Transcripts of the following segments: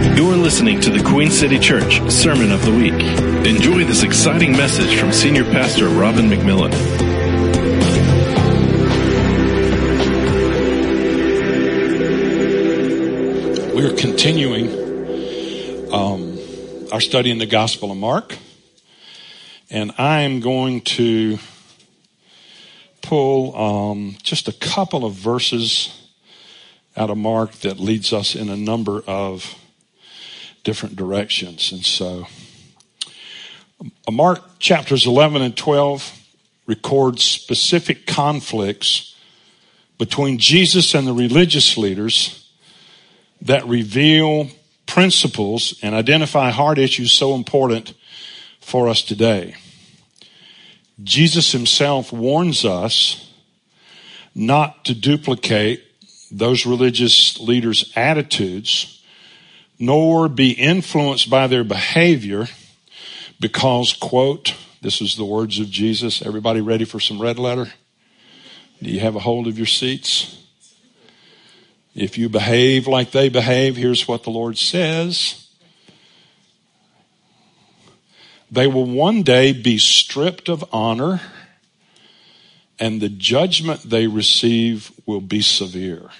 You're listening to the Queen City Church Sermon of the Week. Enjoy this exciting message from Senior Pastor Robin McMillan. We're continuing um, our study in the Gospel of Mark, and I am going to pull um, just a couple of verses out of Mark that leads us in a number of different directions. And so, uh, Mark chapters 11 and 12 record specific conflicts between Jesus and the religious leaders that reveal principles and identify hard issues so important for us today. Jesus himself warns us not to duplicate those religious leaders' attitudes, nor be influenced by their behavior because, quote, this is the words of Jesus. Everybody ready for some red letter? Do you have a hold of your seats? If you behave like they behave, here's what the Lord says. They will one day be stripped of honor, and the judgment they receive will be severe.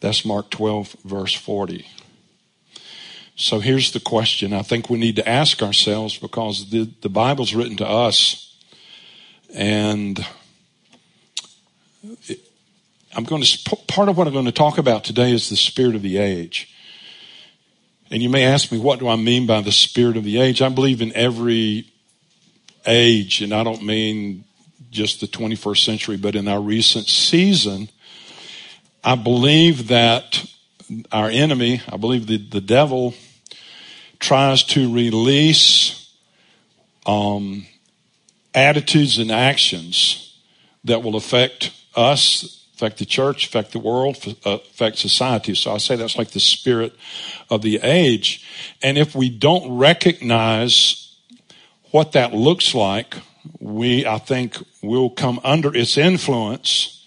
That's Mark 12, verse 40. So here's the question I think we need to ask ourselves because the, the Bible's written to us, and it, I'm going to, part of what I'm going to talk about today is the spirit of the age. And you may ask me, what do I mean by the spirit of the age? I believe in every age, and I don't mean just the 21st century, but in our recent season, I believe that our enemy, I believe the, the devil tries to release um, attitudes and actions that will affect us affect the church, affect the world, uh, affect society. So I say that's like the spirit of the age. And if we don't recognize what that looks like, we, I think, will come under its influence,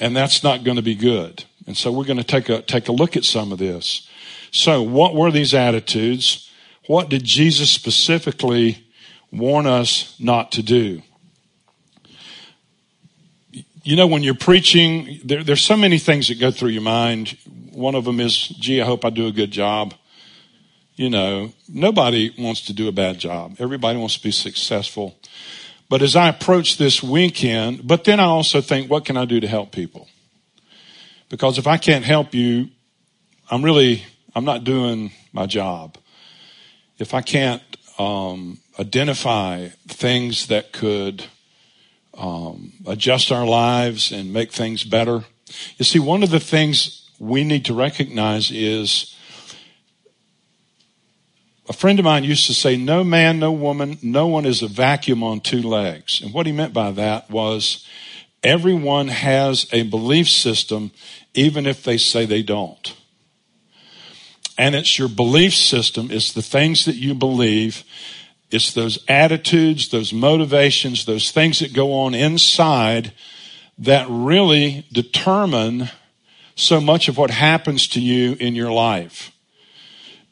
and that's not going to be good. And so we're going to take a, take a look at some of this. So what were these attitudes? What did Jesus specifically warn us not to do? you know, when you're preaching, there, there's so many things that go through your mind. One of them is, gee, I hope I do a good job. You know, nobody wants to do a bad job. Everybody wants to be successful. But as I approach this weekend, but then I also think, what can I do to help people? Because if I can't help you, I'm really, I'm not doing my job. If I can't um, identify things that could um, adjust our lives and make things better. You see, one of the things we need to recognize is a friend of mine used to say, No man, no woman, no one is a vacuum on two legs. And what he meant by that was everyone has a belief system, even if they say they don't. And it's your belief system, it's the things that you believe it's those attitudes, those motivations, those things that go on inside that really determine so much of what happens to you in your life.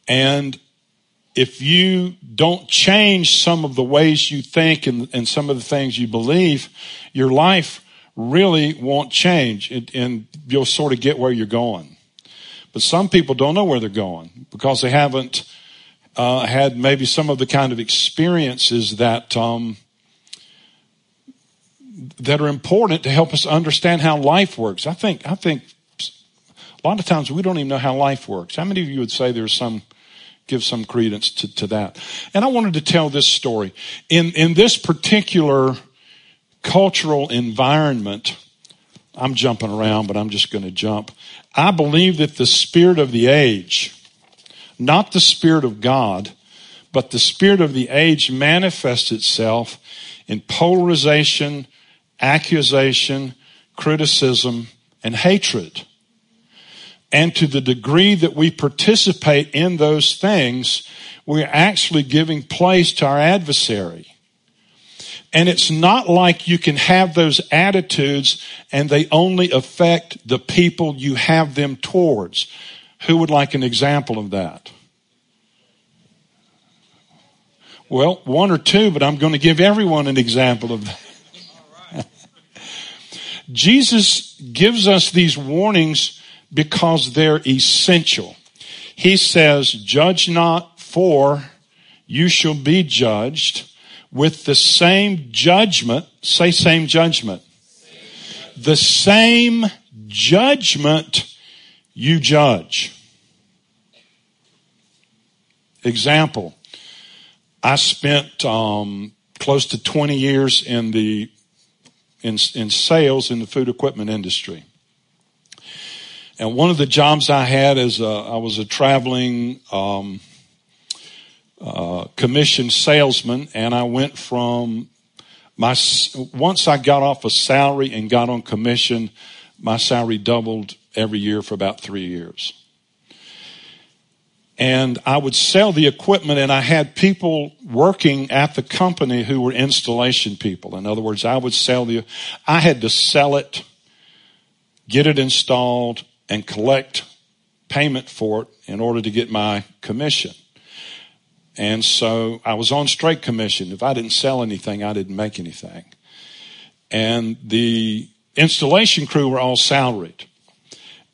And if you don't change some of the ways you think and, and some of the things you believe, your life really won't change and, and you'll sort of get where you're going. But some people don't know where they're going because they haven't uh, had maybe some of the kind of experiences that um, that are important to help us understand how life works. I think I think a lot of times we don't even know how life works. How many of you would say there's some give some credence to, to that? And I wanted to tell this story in in this particular cultural environment. I'm jumping around, but I'm just going to jump. I believe that the spirit of the age not the Spirit of God, but the Spirit of the age manifests itself in polarization, accusation, criticism, and hatred. And to the degree that we participate in those things, we're actually giving place to our adversary. And it's not like you can have those attitudes and they only affect the people you have them towards. Who would like an example of that? Well, one or two, but I'm going to give everyone an example of that. Jesus gives us these warnings because they're essential. He says, judge not for you shall be judged with the same judgment. Say same judgment. The same judgment you judge. Example. I spent um, close to 20 years in the in, in sales in the food equipment industry. And one of the jobs I had is a, I was a traveling um, uh, commission salesman, and I went from my once I got off a salary and got on commission, my salary doubled every year for about three years. And I would sell the equipment, and I had people working at the company who were installation people. In other words, I would sell the, I had to sell it, get it installed, and collect payment for it in order to get my commission. And so I was on straight commission. If I didn't sell anything, I didn't make anything. And the installation crew were all salaried.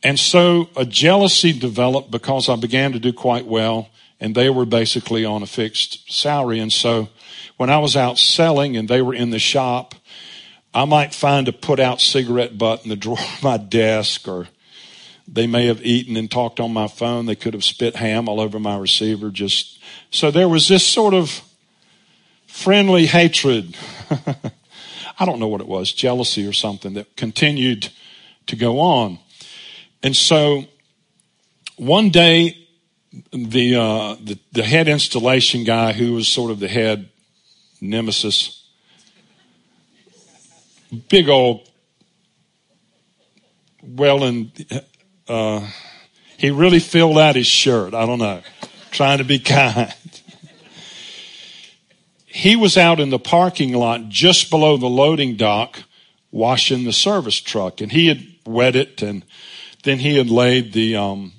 And so a jealousy developed because I began to do quite well and they were basically on a fixed salary. And so when I was out selling and they were in the shop, I might find a put out cigarette butt in the drawer of my desk or they may have eaten and talked on my phone. They could have spit ham all over my receiver. Just so there was this sort of friendly hatred. I don't know what it was, jealousy or something that continued to go on. And so one day, the, uh, the, the head installation guy, who was sort of the head nemesis, big old, well, and uh, he really filled out his shirt. I don't know, trying to be kind. he was out in the parking lot just below the loading dock washing the service truck, and he had wet it, and then he had laid the um,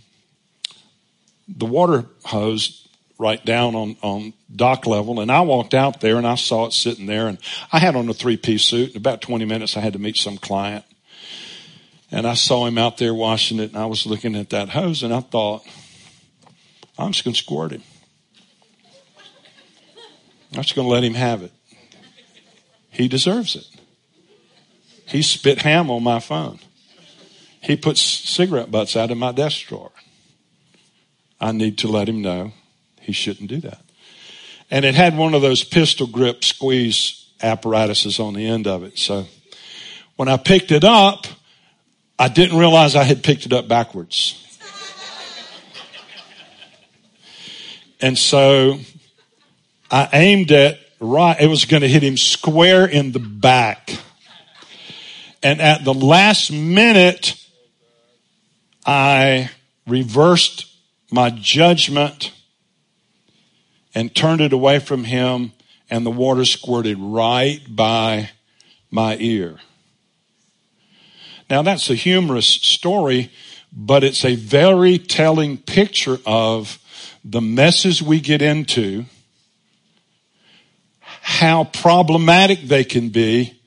the water hose right down on, on dock level. And I walked out there and I saw it sitting there. And I had on a three piece suit. In about 20 minutes, I had to meet some client. And I saw him out there washing it, and I was looking at that hose, and I thought, I'm just going to squirt him. I'm just going to let him have it. He deserves it. He spit ham on my phone. He puts cigarette butts out of my desk drawer. I need to let him know he shouldn't do that. And it had one of those pistol grip squeeze apparatuses on the end of it. So when I picked it up, I didn't realize I had picked it up backwards. And so I aimed it right. It was going to hit him square in the back. And at the last minute, I reversed my judgment and turned it away from him, and the water squirted right by my ear. Now that's a humorous story, but it's a very telling picture of the messes we get into, how problematic they can be,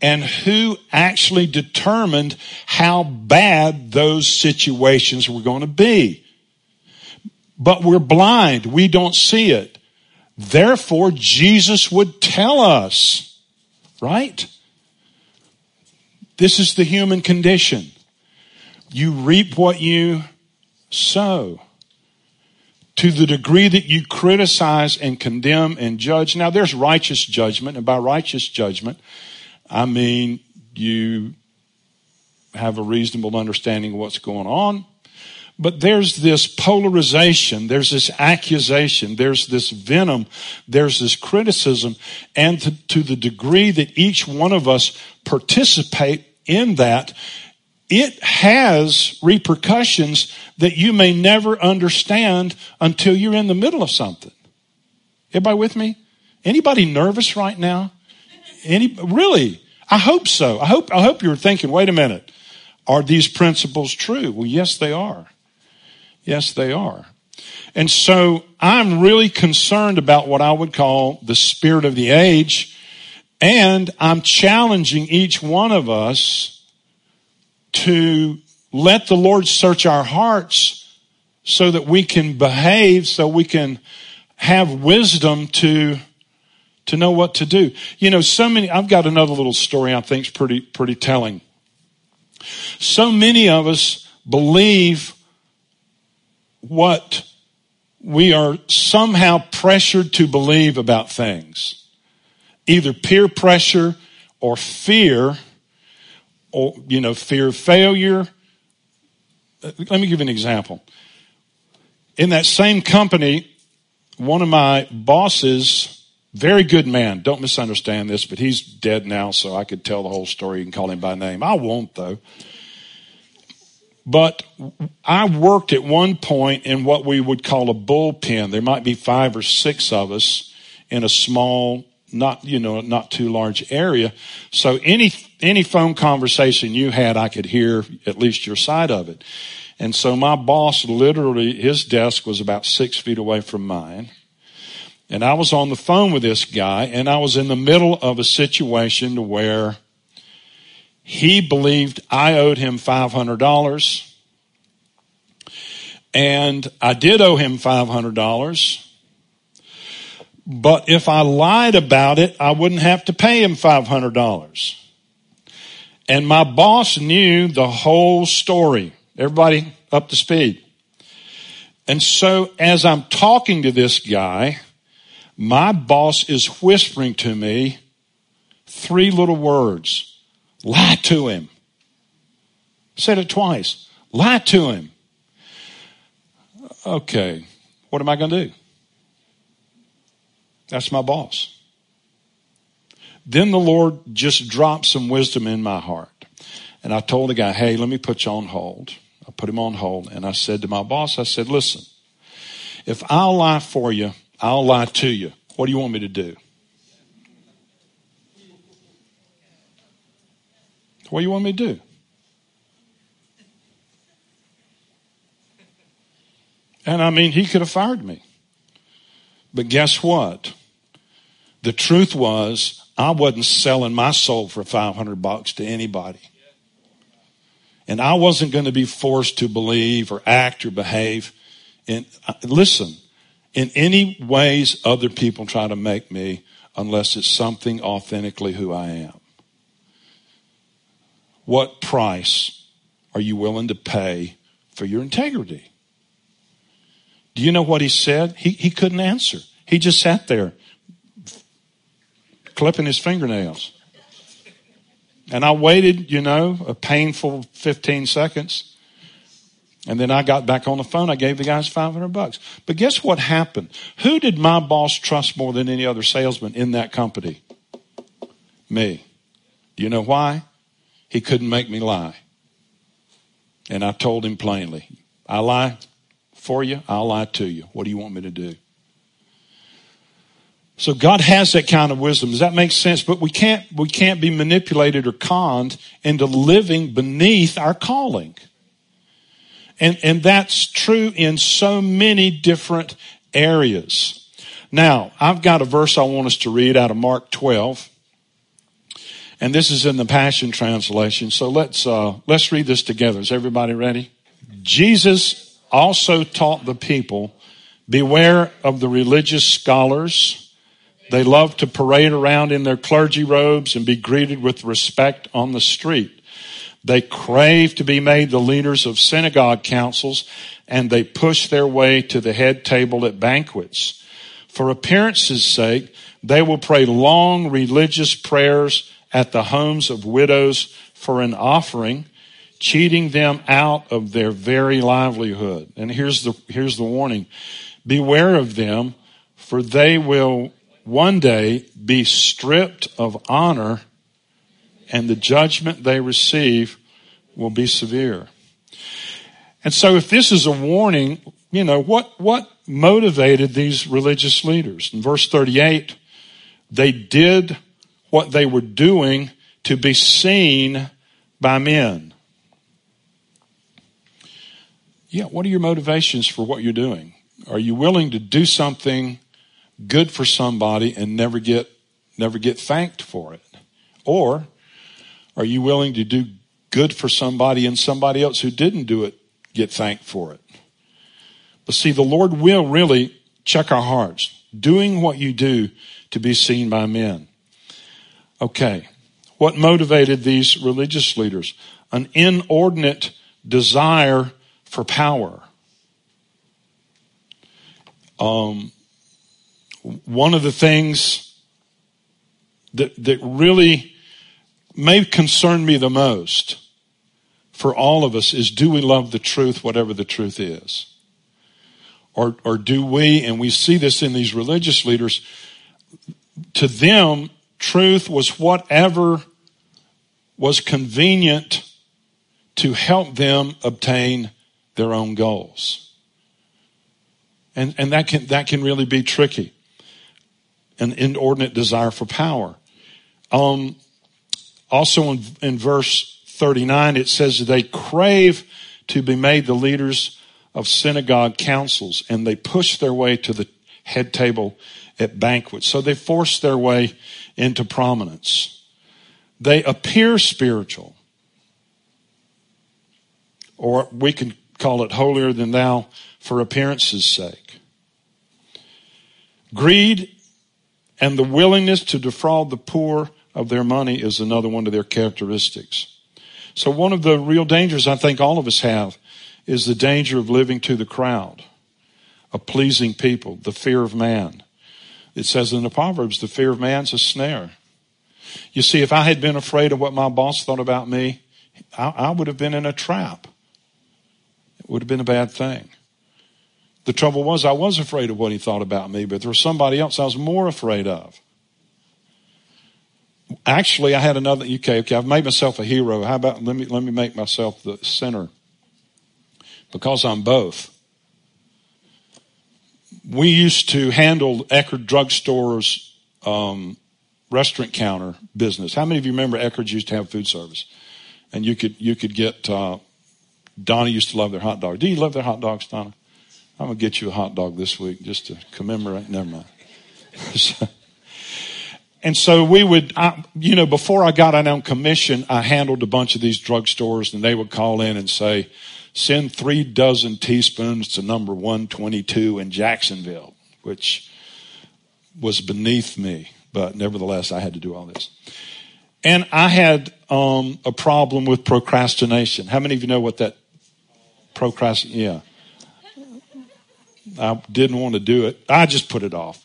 and who actually determined how bad those situations were going to be. But we're blind. We don't see it. Therefore, Jesus would tell us, right? This is the human condition. You reap what you sow. To the degree that you criticize and condemn and judge. Now there's righteous judgment, and by righteous judgment, I mean you have a reasonable understanding of what's going on. But there's this polarization, there's this accusation, there's this venom, there's this criticism, and to, to, the degree that each one of us participate in that, it has repercussions that you may never understand until you're in the middle of something. Everybody with me? Anybody nervous right now? Any really? I hope so. I hope I hope you're thinking, wait a minute. Are these principles true? Well, yes, they are. Yes, they are. And so I'm really concerned about what I would call the spirit of the age. And I'm challenging each one of us to let the Lord search our hearts so that we can behave, so we can have wisdom to to know what to do. You know, so many I've got another little story I think is pretty pretty telling. So many of us believe what we are somehow pressured to believe about things. Either peer pressure or fear or, you know, fear of failure. Let me give you an example. In that same company, one of my bosses, very good man, don't misunderstand this, but he's dead now, so I could tell the whole story. Can call him by name. I won't, though. But I worked at one point in what we would call a bullpen. There might be five or six of us in a small, not, you know, not too large area. So any, any phone conversation you had, I could hear at least your side of it. And so my boss literally, his desk was about six feet away from mine. And I was on the phone with this guy and I was in the middle of a situation to where he believed I owed him $500. And I did owe him $500. But if I lied about it, I wouldn't have to pay him $500. And my boss knew the whole story. Everybody up to speed. And so as I'm talking to this guy, my boss is whispering to me three little words. Lie to him. Said it twice. Lie to him. Okay, what am I going to do? That's my boss. Then the Lord just dropped some wisdom in my heart. And I told the guy, hey, let me put you on hold. I put him on hold. And I said to my boss, I said, listen, if I'll lie for you, I'll lie to you. What do you want me to do? What do you want me to do? And I mean, he could have fired me. But guess what? The truth was, I wasn't selling my soul for 500 bucks to anybody. And I wasn't going to be forced to believe or act or behave. And uh, listen, in any ways other people try to make me unless it's something authentically who I am. What price are you willing to pay for your integrity? Do you know what he said? He, he couldn't answer. He just sat there clipping his fingernails. And I waited, you know, a painful 15 seconds. And then I got back on the phone. I gave the guys 500 bucks. But guess what happened? Who did my boss trust more than any other salesman in that company? Me. Do you know why? He couldn't make me lie. And I told him plainly, I lie for you, I'll lie to you. What do you want me to do? So God has that kind of wisdom. Does that make sense? But we can't, we can't be manipulated or conned into living beneath our calling. And, and that's true in so many different areas. Now, I've got a verse I want us to read out of Mark 12. And this is in the Passion Translation. So let's, uh, let's read this together. Is everybody ready? Jesus also taught the people, beware of the religious scholars. They love to parade around in their clergy robes and be greeted with respect on the street. They crave to be made the leaders of synagogue councils and they push their way to the head table at banquets. For appearance's sake, they will pray long religious prayers at the homes of widows for an offering, cheating them out of their very livelihood. And here's the, here's the warning. Beware of them, for they will one day be stripped of honor and the judgment they receive will be severe. And so if this is a warning, you know, what, what motivated these religious leaders? In verse 38, they did what they were doing to be seen by men. Yeah, what are your motivations for what you're doing? Are you willing to do something good for somebody and never get never get thanked for it? Or are you willing to do good for somebody and somebody else who didn't do it get thanked for it? But see, the Lord will really check our hearts, doing what you do to be seen by men. Okay. What motivated these religious leaders? An inordinate desire for power. Um, one of the things that, that really may concern me the most for all of us is do we love the truth, whatever the truth is? Or, or do we, and we see this in these religious leaders, to them, truth was whatever was convenient to help them obtain their own goals. And, and that can, that can really be tricky. An inordinate desire for power. Um, also in, in verse 39, it says they crave to be made the leaders of synagogue councils and they push their way to the head table at banquets. So they force their way into prominence. They appear spiritual. Or we can call it holier than thou for appearance's sake. Greed and the willingness to defraud the poor of their money is another one of their characteristics. So one of the real dangers I think all of us have is the danger of living to the crowd, of pleasing people, the fear of man. It says in the Proverbs, the fear of man's a snare. You see, if I had been afraid of what my boss thought about me, I, I would have been in a trap. It would have been a bad thing. The trouble was, I was afraid of what he thought about me, but there was somebody else I was more afraid of. Actually, I had another. Okay, okay, I've made myself a hero. How about let me let me make myself the center because I'm both. We used to handle Eckerd Drugstore's um, restaurant counter business. How many of you remember Eckerd's used to have food service? And you could you could get uh, Donna used to love their hot dogs. Do you love their hot dogs, Donna? I'm gonna get you a hot dog this week just to commemorate. Never mind. and so we would, I, you know, before I got out on commission, I handled a bunch of these drugstores, and they would call in and say, send three dozen teaspoons to number 122 in Jacksonville, which was beneath me, but nevertheless, I had to do all this. And I had um, a problem with procrastination. How many of you know what that procrastination? Yeah. I didn't want to do it. I just put it off.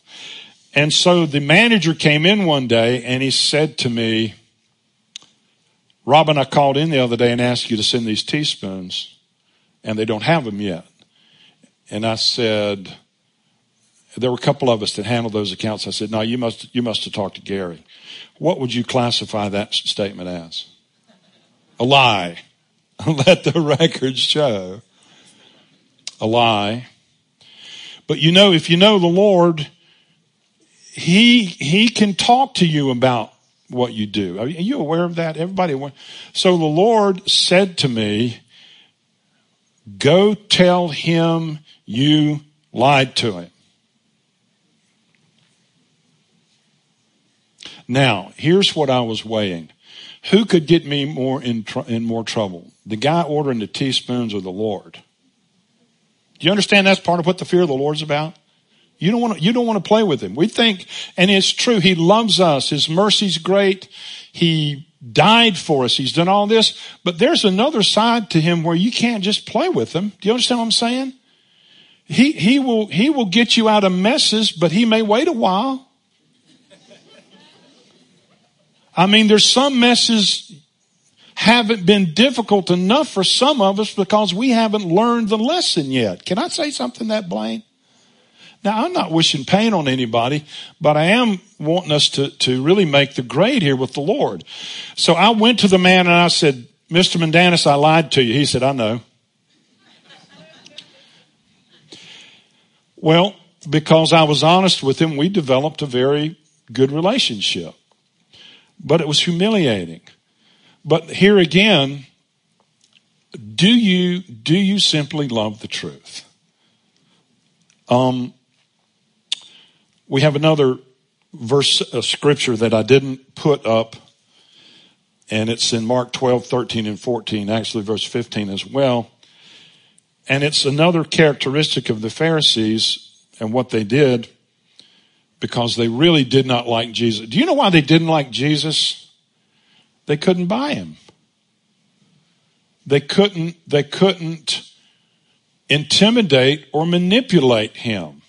And so the manager came in one day and he said to me, Robin, I called in the other day and asked you to send these teaspoons and they don't have them yet. And I said, there were a couple of us that handled those accounts. I said, no, you must, you must have talked to Gary. What would you classify that statement as? A lie. Let the records show. A lie. But you know, if you know the Lord, He, He can talk to you about what you do. Are you aware of that? Everybody. So the Lord said to me, Go tell him you lied to him. Now, here's what I was weighing. Who could get me more in, tr- in more trouble? The guy ordering the teaspoons or the Lord? Do you understand that's part of what the fear of the Lord's about? You don't want to, you don't want to play with him. We think, and it's true, he loves us. His mercy's great. He died for us. He's done all this. But there's another side to him where you can't just play with him. Do you understand what I'm saying? He, he will, he will get you out of messes, but he may wait a while. I mean, there's some messes haven't been difficult enough for some of us because we haven't learned the lesson yet. Can I say something that Blaine? Now, I'm not wishing pain on anybody, but I am wanting us to, to really make the grade here with the Lord. So I went to the man and I said, Mr. Mandanis, I lied to you. He said, I know. well, because I was honest with him, we developed a very good relationship. But it was humiliating. But here again, do you do you simply love the truth? Um, we have another verse of scripture that I didn't put up, and it's in Mark 12, 13, and 14, actually verse 15 as well. And it's another characteristic of the Pharisees and what they did because they really did not like Jesus. Do you know why they didn't like Jesus? They couldn't buy him. They couldn't, they couldn't intimidate or manipulate him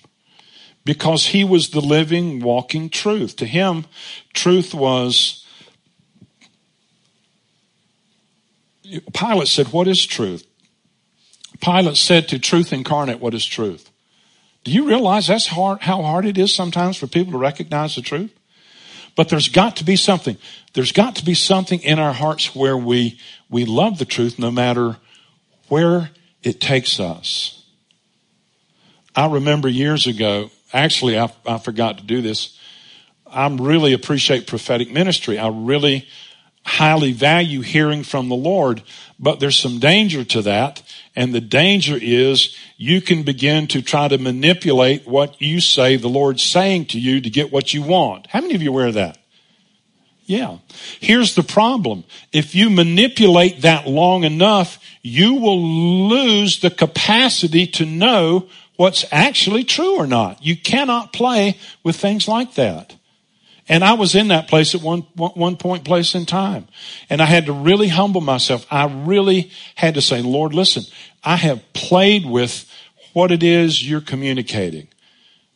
because he was the living, walking truth. To him, truth was. Pilate said, What is truth? Pilate said to truth incarnate, What is truth? Do you realize that's hard, how hard it is sometimes for people to recognize the truth? But there's got to be something. There's got to be something in our hearts where we, we love the truth no matter where it takes us. I remember years ago, actually, I, I forgot to do this. I really appreciate prophetic ministry. I really highly value hearing from the Lord, but there's some danger to that. And the danger is you can begin to try to manipulate what you say the Lord's saying to you to get what you want. How many of you aware of that? Yeah. Here's the problem. If you manipulate that long enough, you will lose the capacity to know what's actually true or not. You cannot play with things like that. And I was in that place at one, one point place in time. And I had to really humble myself. I really had to say, Lord, listen, I have played with what it is you're communicating.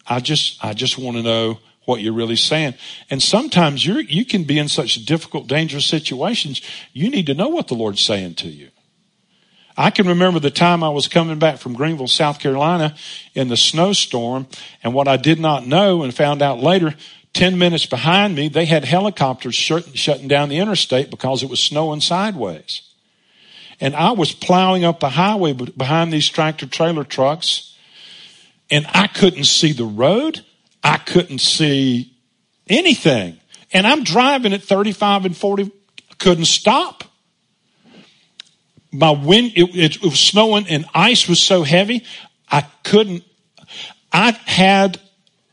I just, I just want to know what you're really saying. And sometimes you you can be in such difficult, dangerous situations. You need to know what the Lord's saying to you. I can remember the time I was coming back from Greenville, South Carolina in the snowstorm and what I did not know and found out later, 10 minutes behind me, they had helicopters shut, shutting down the interstate because it was snowing sideways. And I was plowing up the highway behind these tractor trailer trucks and I couldn't see the road. I couldn't see anything. And I'm driving at 35 and 40, couldn't stop. My wind, it, it, was snowing and ice was so heavy, I couldn't, I had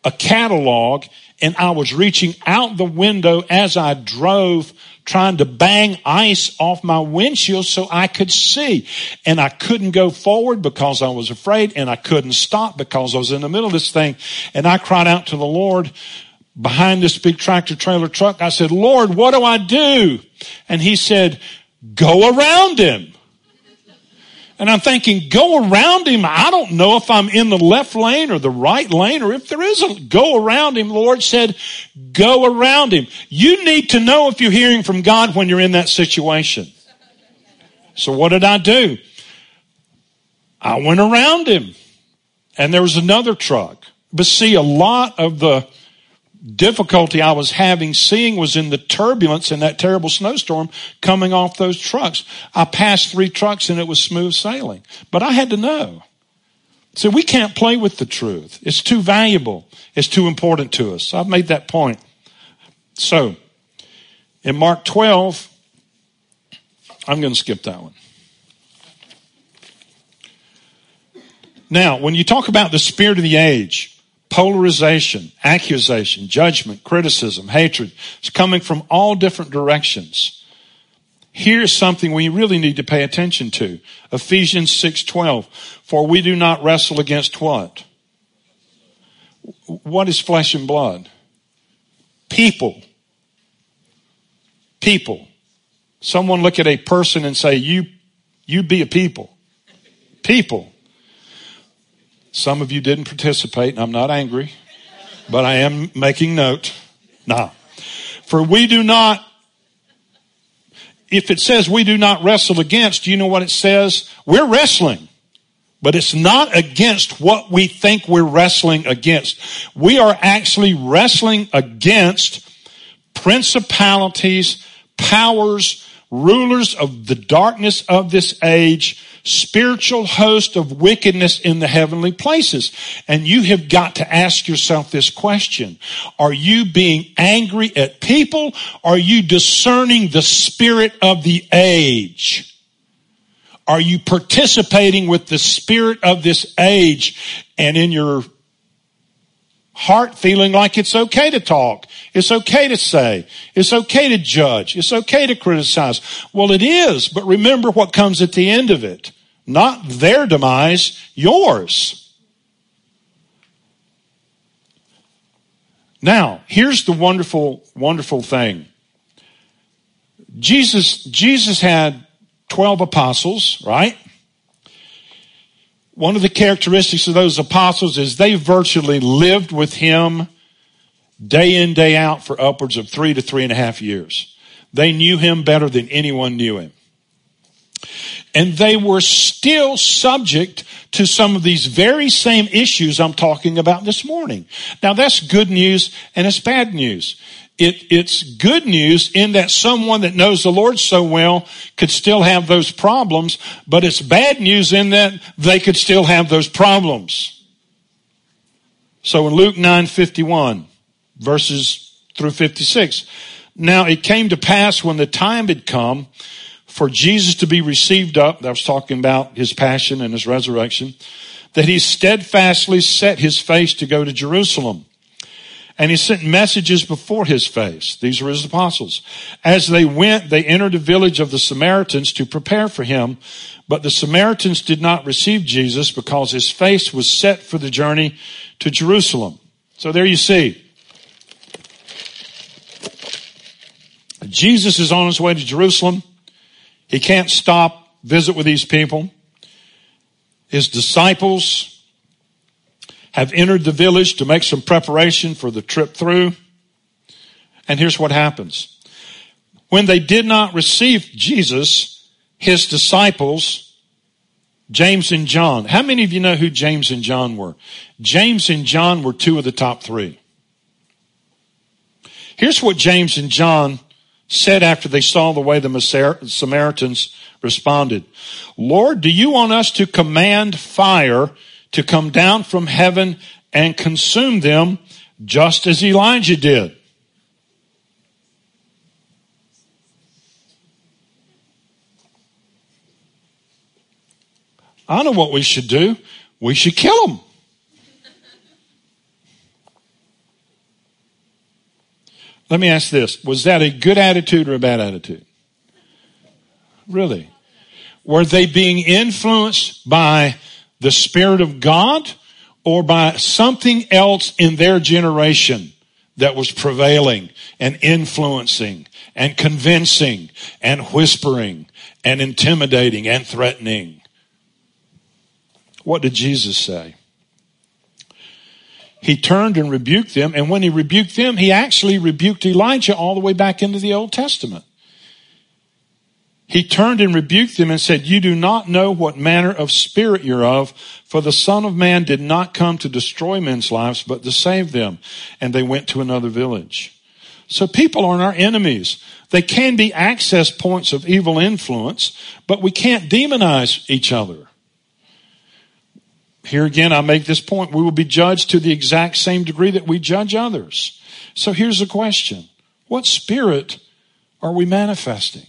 a catalog and I was reaching out the window as I drove trying to bang ice off my windshield so I could see. And I couldn't go forward because I was afraid and I couldn't stop because I was in the middle of this thing. And I cried out to the Lord behind this big tractor trailer truck. I said, Lord, what do I do? And he said, go around him. And I'm thinking, go around him. I don't know if I'm in the left lane or the right lane or if there is a go around him. Lord said, go around him. You need to know if you're hearing from God when you're in that situation. So what did I do? I went around him and there was another truck. But see, a lot of the difficulty I was having seeing was in the turbulence in that terrible snowstorm coming off those trucks. I passed three trucks and it was smooth sailing, but I had to know. So we can't play with the truth. It's too valuable. It's too important to us. I've made that point. So in Mark 12, I'm going to skip that one. Now, when you talk about the spirit of the age, polarization, accusation, judgment, criticism, hatred. It's coming from all different directions. Here's something we really need to pay attention to. Ephesians 6:12. For we do not wrestle against what? What is flesh and blood? People. People. Someone look at a person and say, you, you be a people. People. Some of you didn't participate, and I'm not angry, but I am making note. Now, for we do not, if it says we do not wrestle against, do you know what it says? We're wrestling. But it's not against what we think we're wrestling against. We are actually wrestling against principalities, powers, rulers of the darkness of this age, spiritual host of wickedness in the heavenly places. And you have got to ask yourself this question. Are you being angry at people? Are you discerning the spirit of the age? Are you participating with the spirit of this age and in your heart feeling like it's okay to talk. It's okay to say. It's okay to judge. It's okay to criticize. Well, it is, but remember what comes at the end of it. Not their demise, yours. Now, here's the wonderful, wonderful thing. Jesus, Jesus had 12 apostles, right? One of the characteristics of those apostles is they virtually lived with him day in, day out for upwards of three to three and a half years. They knew him better than anyone knew him. And they were still subject to some of these very same issues I'm talking about this morning. Now that's good news and it's bad news. It, it's good news in that someone that knows the Lord so well could still have those problems, but it's bad news in that they could still have those problems. So in Luke 9 51, verses through 56, now it came to pass when the time had come for Jesus to be received up, that was talking about his passion and his resurrection, that he steadfastly set his face to go to Jerusalem and he sent messages before his face. These were his apostles. As they went, they entered a village of the Samaritans to prepare for him. But the Samaritans did not receive Jesus because his face was set for the journey to Jerusalem. So there you see. Jesus is on his way to Jerusalem. He can't stop, visit with these people. His disciples have entered the village to make some preparation for the trip through. And here's what happens. When they did not receive Jesus, his disciples, James and John. How many of you know who James and John were? James and John were two of the top three. Here's what James and John said after they saw the way the Samaritans responded. Lord, do you want us to command fire to come down from heaven and consume them just as Elijah did. I know what we should do. We should kill them. Let me ask this. Was that a good attitude or a bad attitude? Really? Were they being influenced by the Spirit of God or by something else in their generation that was prevailing and influencing and convincing and whispering and intimidating and threatening. What did Jesus say? He turned and rebuked them, and when he rebuked them, he actually rebuked Elijah all the way back into the Old Testament. He turned and rebuked them and said, You do not know what manner of spirit you're of, for the Son of Man did not come to destroy men's lives, but to save them. And they went to another village. So people aren't our enemies. They can be access points of evil influence, but we can't demonize each other. Here again, I make this point. We will be judged to the exact same degree that we judge others. So here's the question. What spirit are we manifesting?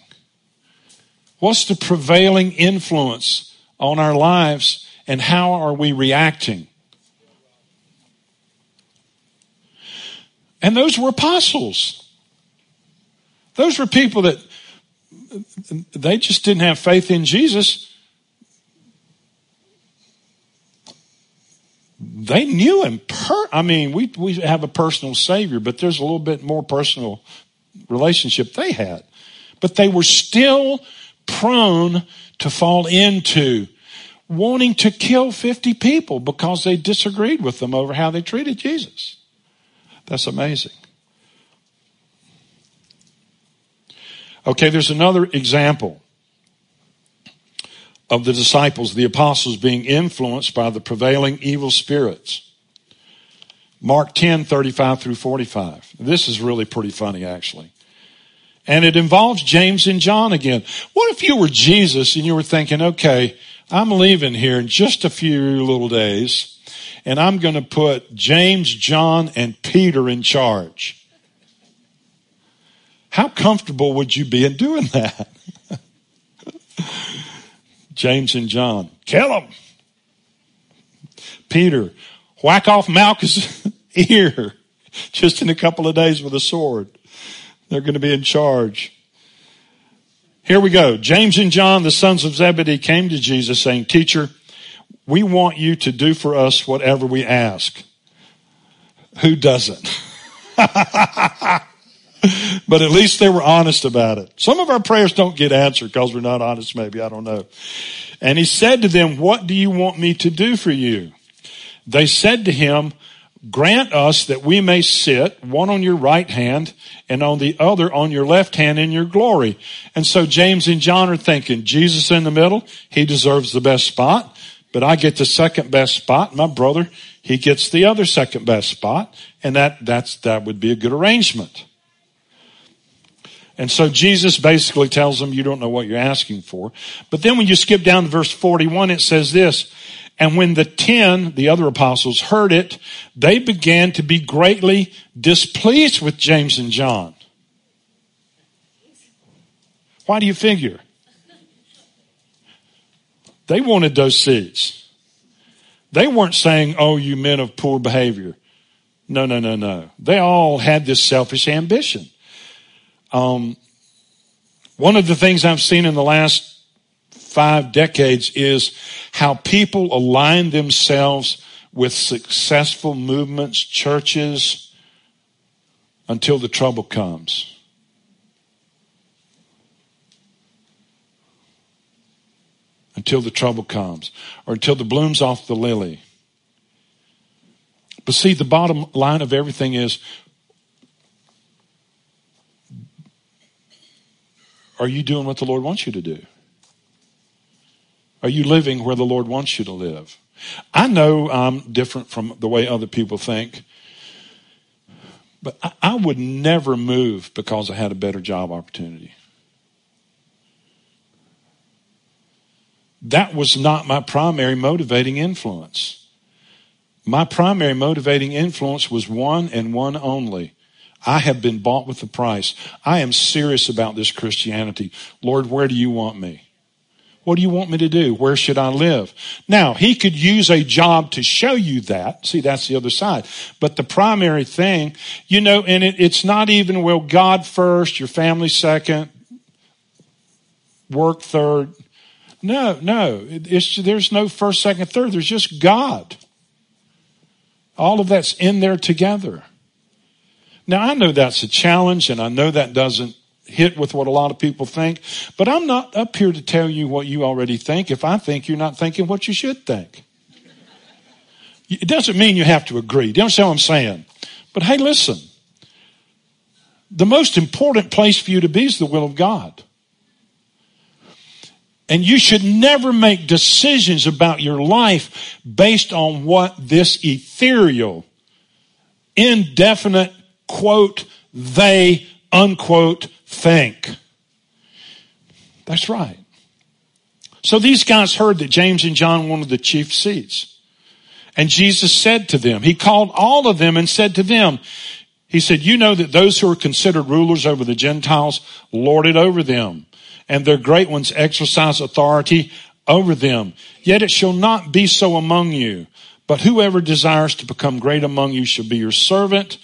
What's the prevailing influence on our lives and how are we reacting? And those were apostles. Those were people that they just didn't have faith in Jesus. They knew him. Per- I mean, we, we have a personal savior, but there's a little bit more personal relationship they had. But they were still prone to fall into wanting to kill 50 people because they disagreed with them over how they treated Jesus. That's amazing. Okay, there's another example of the disciples, the apostles being influenced by the prevailing evil spirits. Mark 10, 35 through 45. This is really pretty funny, actually. And it involves James and John again. What if you were Jesus and you were thinking, okay, I'm leaving here in just a few little days and I'm going to put James, John, and Peter in charge. How comfortable would you be in doing that? James and John, kill them. Peter, whack off Malchus' ear just in a couple of days with a sword. They're going to be in charge. Here we go. James and John, the sons of Zebedee, came to Jesus saying, Teacher, we want you to do for us whatever we ask. Who doesn't? but at least they were honest about it. Some of our prayers don't get answered because we're not honest, maybe. I don't know. And he said to them, What do you want me to do for you? They said to him, Grant us that we may sit, one on your right hand and on the other on your left hand in your glory. And so James and John are thinking, Jesus in the middle, he deserves the best spot, but I get the second best spot. My brother, he gets the other second best spot. And that, that's, that would be a good arrangement. And so Jesus basically tells them, you don't know what you're asking for. But then when you skip down to verse 41, it says this, and when the ten, the other apostles, heard it, they began to be greatly displeased with James and John. Why do you figure? They wanted those seats. They weren't saying, oh, you men of poor behavior. No, no, no, no. They all had this selfish ambition. Um, one of the things I've seen in the last five decades is how people align themselves with successful movements, churches, until the trouble comes. Until the trouble comes, or until the bloom's off the lily. But see, the bottom line of everything is are you doing what the Lord wants you to do? Are you living where the Lord wants you to live? I know I'm different from the way other people think, but I, I would never move because I had a better job opportunity. That was not my primary motivating influence. My primary motivating influence was one and one only. I have been bought with a price. I am serious about this Christianity. Lord, where do you want me? What do you want me to do? Where should I live? Now, he could use a job to show you that. See, that's the other side. But the primary thing, you know, and it, it's not even, well, God first, your family second, work third. No, no. It's, there's no first, second, third. There's just God. All of that's in there together. Now, I know that's a challenge, and I know that doesn't hit with what a lot of people think. But I'm not up here to tell you what you already think if I think you're not thinking what you should think. It doesn't mean you have to agree. Do you understand what I'm saying? But hey, listen. The most important place for you to be is the will of God. And you should never make decisions about your life based on what this ethereal, indefinite quote, they unquote think. That's right. So these guys heard that James and John wanted the chief seats. And Jesus said to them, He called all of them and said to them, He said, You know that those who are considered rulers over the Gentiles lord it over them, and their great ones exercise authority over them. Yet it shall not be so among you. But whoever desires to become great among you shall be your servant,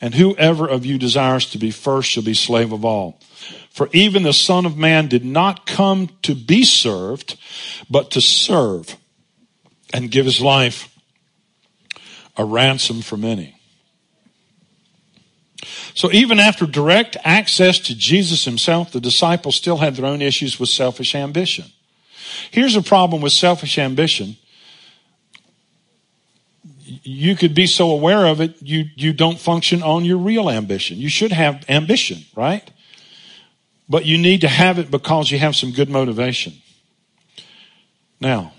and whoever of you desires to be first shall be slave of all. For even the Son of Man did not come to be served, but to serve and give his life a ransom for many. So even after direct access to Jesus himself, the disciples still had their own issues with selfish ambition. Here's a problem with selfish ambition you could be so aware of it, you, you don't function on your real ambition. You should have ambition, right? But you need to have it because you have some good motivation. Now,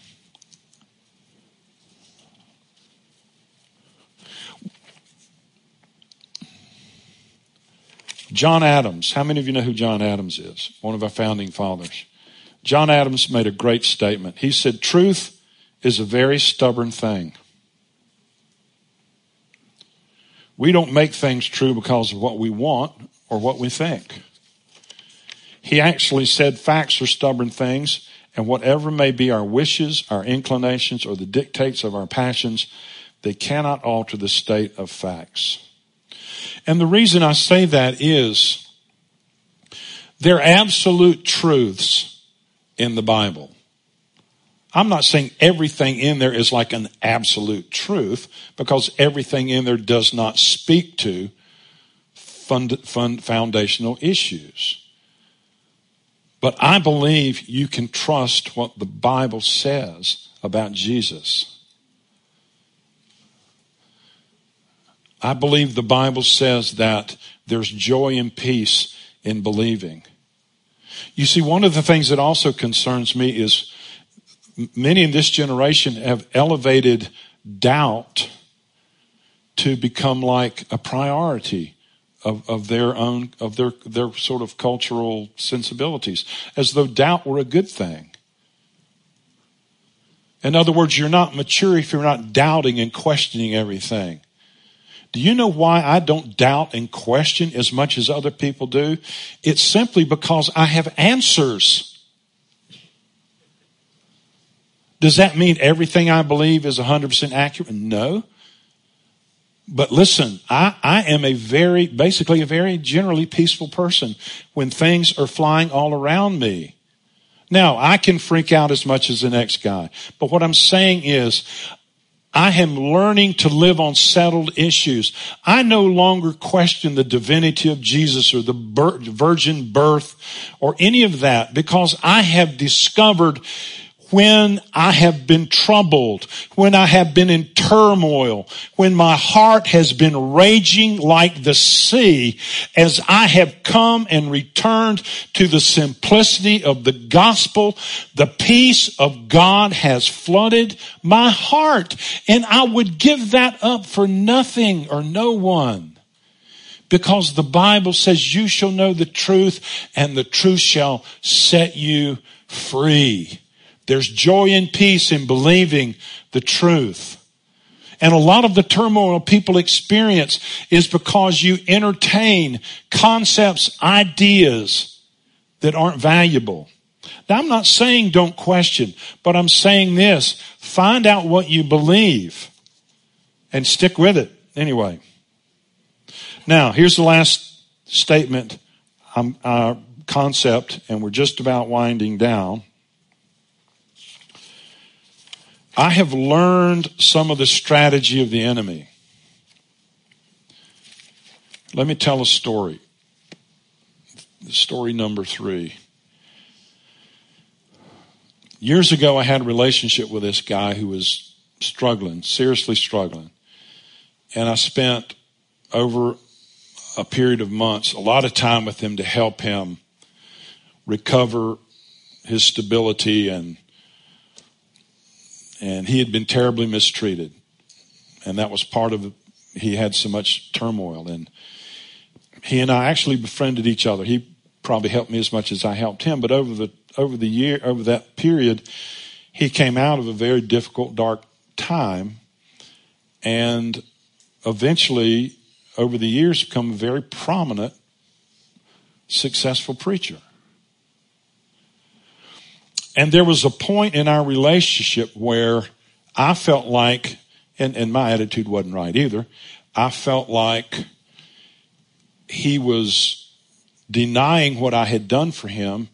John Adams. How many of you know who John Adams is? One of our founding fathers. John Adams made a great statement. He said, Truth is a very stubborn thing. We don't make things true because of what we want or what we think. He actually said facts are stubborn things And whatever may be our wishes, our inclinations, or the dictates of our passions, they cannot alter the state of facts. And the reason I say that is they're absolute truths in the Bible. I'm not saying everything in there is like an absolute truth because everything in there does not speak to fund, fund, foundational issues. But I believe you can trust what the Bible says about Jesus. I believe the Bible says that there's joy and peace in believing. You see, one of the things that also concerns me is many in this generation have elevated doubt to become like a priority of, of their own of their their sort of cultural sensibilities as though doubt were a good thing in other words you're not mature if you're not doubting and questioning everything do you know why I don't doubt and question as much as other people do? It's simply because I have answers. Does that mean everything I believe is 100% accurate? No. But listen, I, I am a very, basically a very generally peaceful person when things are flying all around me. Now, I can freak out as much as the next guy. But what I'm saying is, I am learning to live on settled issues. I no longer question the divinity of Jesus or the virgin birth or any of that because I have discovered when I have been troubled, when I have been in turmoil, when my heart has been raging like the sea, as I have come and returned to the simplicity of the gospel, the peace of God has flooded my heart. And I would give that up for nothing or no one. Because the Bible says you shall know the truth and the truth shall set you free. There's joy and peace in believing the truth. And a lot of the turmoil people experience is because you entertain concepts, ideas that aren't valuable. Now, I'm not saying don't question, but I'm saying this find out what you believe and stick with it anyway. Now, here's the last statement, um, uh, concept, and we're just about winding down. I have learned some of the strategy of the enemy. Let me tell a story. Story number three. Years ago, I had a relationship with this guy who was struggling, seriously struggling. And I spent over a period of months a lot of time with him to help him recover his stability and and he had been terribly mistreated. And that was part of, he had so much turmoil. And he and I actually befriended each other. He probably helped me as much as I helped him. But over the, over the year, over that period, he came out of a very difficult, dark time. And eventually, over the years, become a very prominent, successful preacher. And there was a point in our relationship where I felt like, and, and my attitude wasn't right either, I felt like he was denying what I had done for him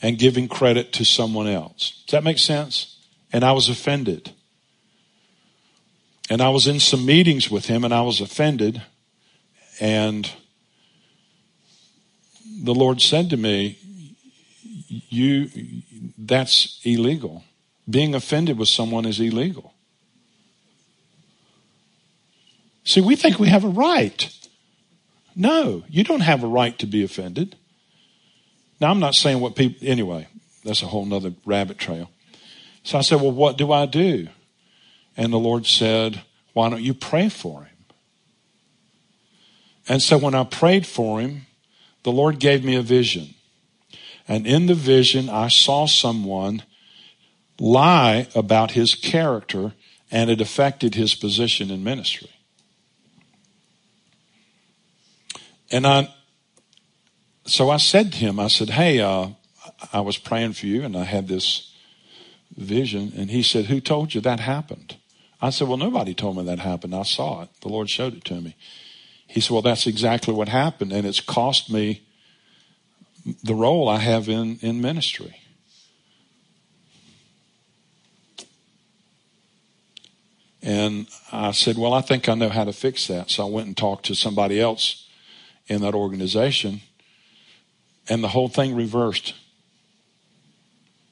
and giving credit to someone else. Does that make sense? And I was offended. And I was in some meetings with him and I was offended. And the Lord said to me, you that's illegal. Being offended with someone is illegal. See, we think we have a right. No, you don't have a right to be offended. Now, I'm not saying what people, anyway, that's a whole nother rabbit trail. So I said, Well, what do I do? And the Lord said, Why don't you pray for him? And so when I prayed for him, the Lord gave me a vision. And in the vision, I saw someone lie about his character and it affected his position in ministry. And I, so I said to him, I said, Hey, uh, I was praying for you and I had this vision. And he said, Who told you that happened? I said, Well, nobody told me that happened. I saw it. The Lord showed it to me. He said, Well, that's exactly what happened. And it's cost me the role I have in, in ministry. And I said, Well, I think I know how to fix that. So I went and talked to somebody else in that organization, and the whole thing reversed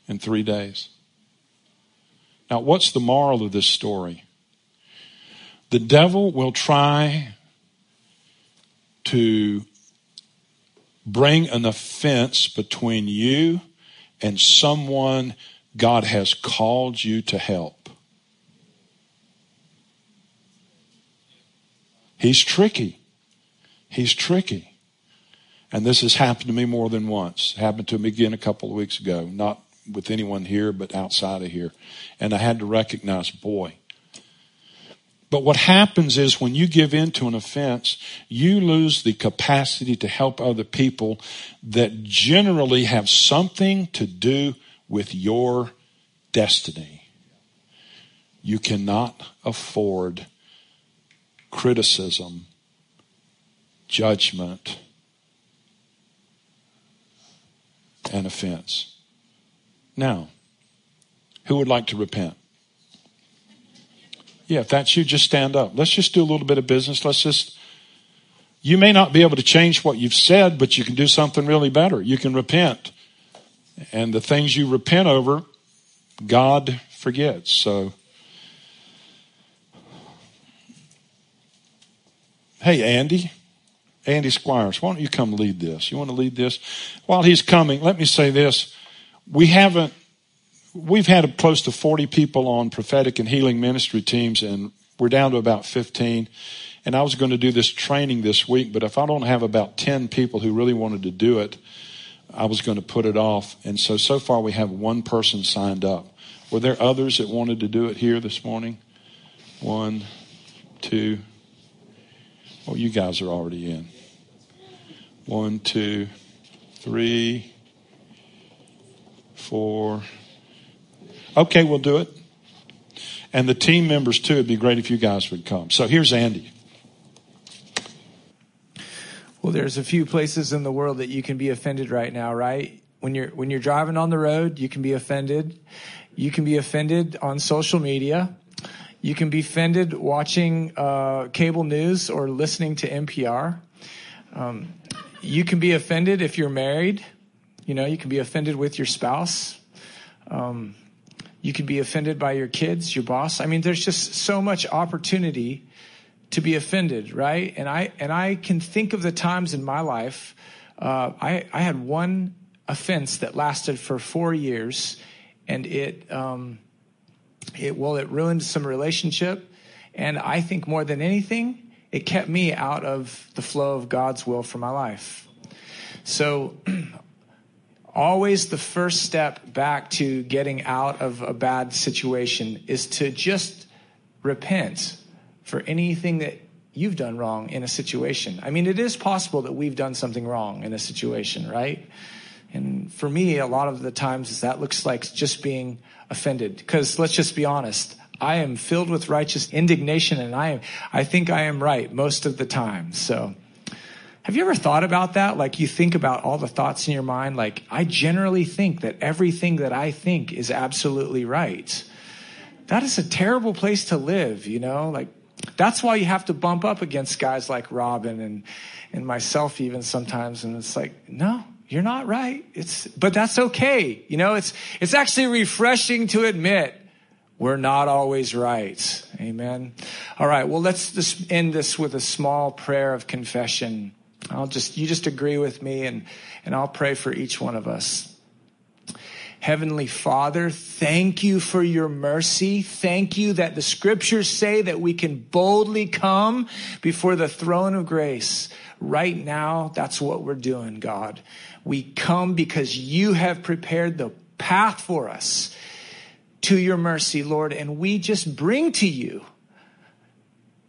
in three days. Now, what's the moral of this story? The devil will try to bring an offense between you and someone God has called you to help. He's tricky. He's tricky. And this has happened to me more than once. It happened to me again a couple of weeks ago, not with anyone here, but outside of here. And I had to recognize, boy. But what happens is when you give in to an offense, you lose the capacity to help other people that generally have something to do with your destiny. You cannot afford criticism, judgment, and offense. Now, who would like to repent? Yeah, if that's you, just stand up. Let's just do a little bit of business. Let's just, you may not be able to change what you've said, but you can do something really better. You can repent. And the things you repent over, God forgets. So, hey, Andy, Andy Squires, why don't you come lead this? You want to lead this? While he's coming, let me say this we haven't we've had close to 40 people on prophetic and healing ministry teams and we're down to about 15 and i was going to do this training this week but if i don't have about 10 people who really wanted to do it i was going to put it off. And so so far we have one person signed up. Were there others that wanted to do it here this morning? One two. Well you guys are already in. One two three four. Okay, we'll do it. And the team members too, it'd be great if you guys would come. So here's Andy. Well, there's a few places in the world that you can be offended right now, right? When you're when you're driving on the road, you can be offended. You can be offended on social media. You can be offended watching uh, cable news or listening to NPR. Um, you can be offended if you're married you know, you can be offended with your spouse. Um, you can be offended by your kids, your boss. I mean, there's just so much opportunity to be offended, right? And I and I can think of the times in my life. Uh, I I had one offense that lasted for four years, and it um, it well it ruined some relationship, and I think more than anything, it kept me out of the flow of God's will for my life. So always the first step back to getting out of a bad situation is to just repent for anything that you've done wrong in a situation. I mean, it is possible that we've done something wrong in a situation, right? And for me, a lot of the times that looks like just being offended. Because let's just be honest, I am filled with righteous indignation and I am, I think I am right most of the time. So, have you ever thought about that? Like you think about all the thoughts in your mind. Like I generally think that everything that I think is absolutely right. That is a terrible place to live, you know? Like that's why you have to bump up against guys like Robin and, and myself even sometimes. And it's like, no, you're not right. It's, but that's okay. You know, it's, it's actually refreshing to admit we're not always right. Amen. All right. Well, let's just end this with a small prayer of confession. I'll just, you just agree with me and, and I'll pray for each one of us. Heavenly Father, thank you for your mercy. Thank you that the scriptures say that we can boldly come before the throne of grace. Right now, that's what we're doing, God. We come because you have prepared the path for us to your mercy, Lord, and we just bring to you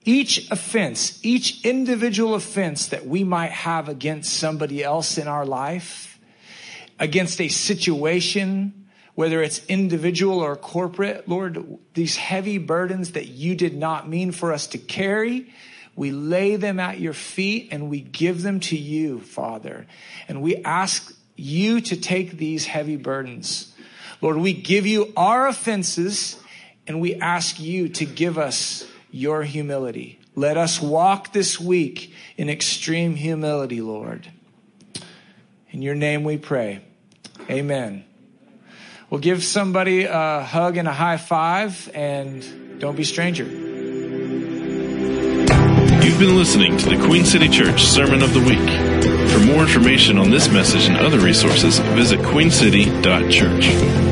each offense, each individual offense that we might have against somebody else in our life, against a situation, whether it's individual or corporate. Lord, these heavy burdens that you did not mean for us to carry, we lay them at your feet and we give them to you, Father. And we ask you to take these heavy burdens. Lord, we give you our offenses and we ask you to give us your humility. Let us walk this week in extreme humility, Lord. In your name we pray. Amen. We'll give somebody a hug and a high five and don't be stranger. You've been listening to the Queen City Church Sermon of the Week. For more information on this message and other resources, visit queencity.church.